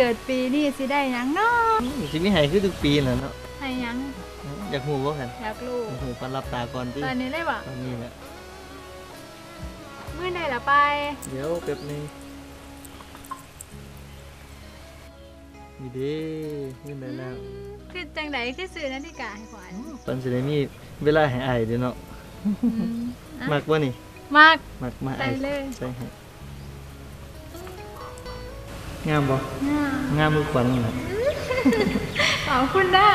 กิดปีนี้สิได้หยังเนาะสิมีให้คือทุกปีแหละเนาะให้หยังอยากฮู้บ่กันอยากรู้อยากฮู้ปันรับตาก่อนติตอนนี้เลยบ่ตอนนี้แหละมื้อใดล่ะไป เดี๋ยวแป๊บนึงนี่เด้นี่ได้แล้วคือจังไดคือซื้อนาฬิกาให้ขวัญปันสิได้มีเวลาให้อ้ายเด้อเนาะอืมอะมักบ่นี่มากมักมาใส่อ้ายเลยใส่ให้ งามบ่น่างามมือขวัญน่ะขอบคุณเด้อ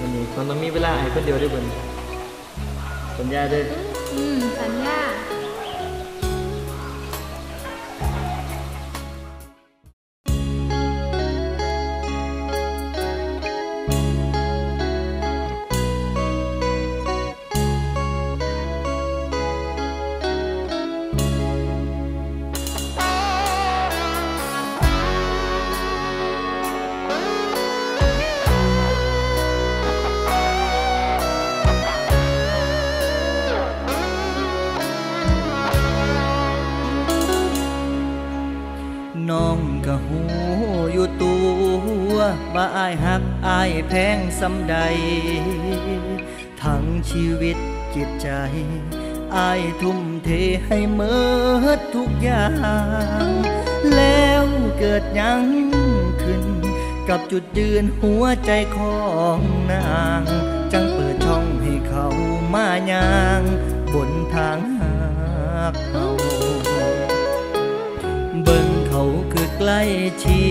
วันนี้คนต้องมีเวลาให้คนเดียวได้บ่นี่สัญญาเด้ออืมสัญญา น้องก็หูอยู่ตัวว่าอายหักอายแพงสำใด ทั้งชีวิตจิตใจอายทุ่มเทให้เมิดทุกอย่าง แล้วเกิดยังขึ้น กับจุดยืนหัวใจของนาง จังเปิดช่องให้เขามายาง บนทาง ชิ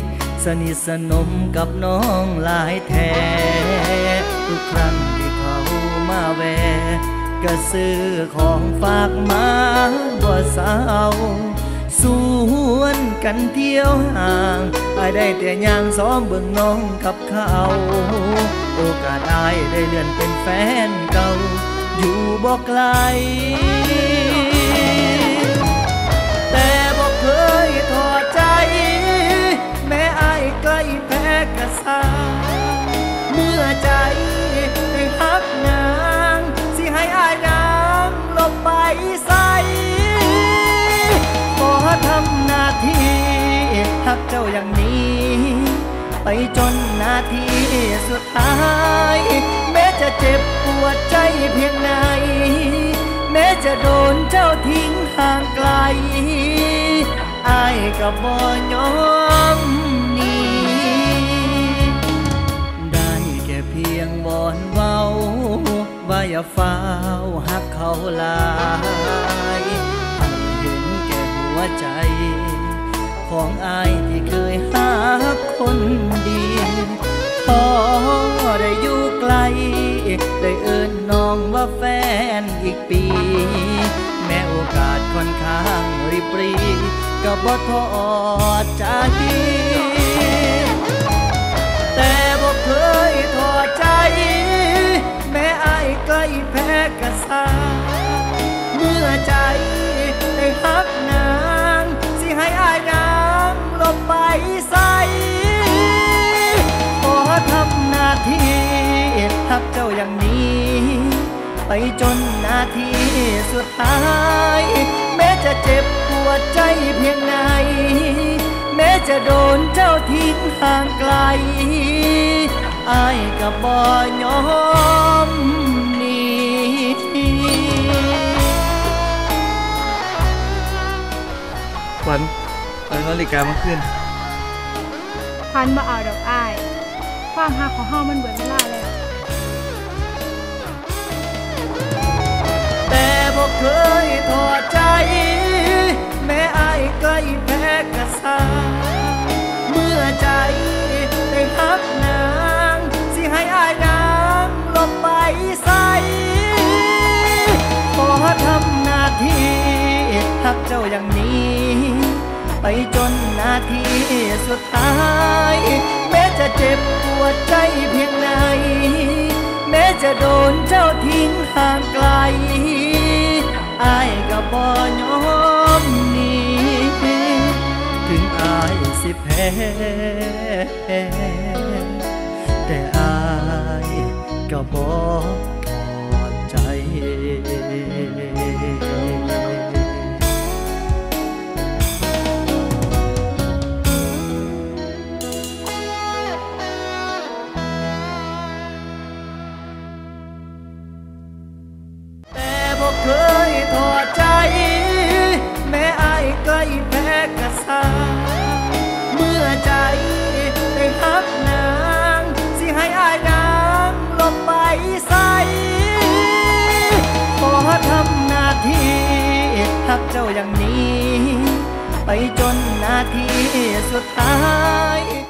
ดสนิทสนมกับน้องหลายแท้ทุกครั้งที่เขามาแวะก็ซื้อของฝากมาบ่เศร้าสวนกันเที่ยวห่างอายได้แต่ย่างซ้อมเบิ่งน้องกับเขา โอกาสอายได้เลื่อนเป็นแฟนเก่า อยู่บ่ไกล ทำหน้าที่ฮักเจ้าอย่างนี้ ไปจนนาทีสุดท้าย แม้จะเจ็บปวดใจเพียงไหน แม้จะโดนเจ้าทิ้งห่างไกลอายกับบ่ยอมนีได้แค่เพียงบอนเว้าว่าอย่าฟ้าหักเขาลา ใจ ของอายที่เคยหาคนดีพอได้อยู่ไกล ได้เอิ้นน้องว่าแฟนอีกปี แม้โอกาสค่อนข้างริบรีก็บ่ทอดใจ ไปจนนาทีสุดท้าย แม้จะเจ็บปวดใจเพียงไหนแม้จะโดนเจ้าทิ้งห่างไกลอายกับบ่ยอมหนีขวัญเอานาฬิกามาขึ้นขวัญบ่เอาดอกอ้าย ความฮักของเฮามันเบิดเวลาแล้ว เคยถอดใจ แม้อายใกล้แพ้กระสาเมื่อใจได้ฮักนาง สิให้อายนางลบไปใส่ขอทำหน้าที่ฮักเจ้าอย่างนี้ ไปจนนาทีสุดท้าย แม้จะเจ็บปวดใจเพียงไหนแม้จะโดนเจ้าทิ้งห่างไกล อายก็บ่ยอมหนีถึงอายสิแพ้ แพ้กระสาเมื่อใจได้หักนาง สิให้อายนางลบไปใสขอทำหน้าที่หักเจ้าอย่างนี้ ไปจนนาทีสุดท้าย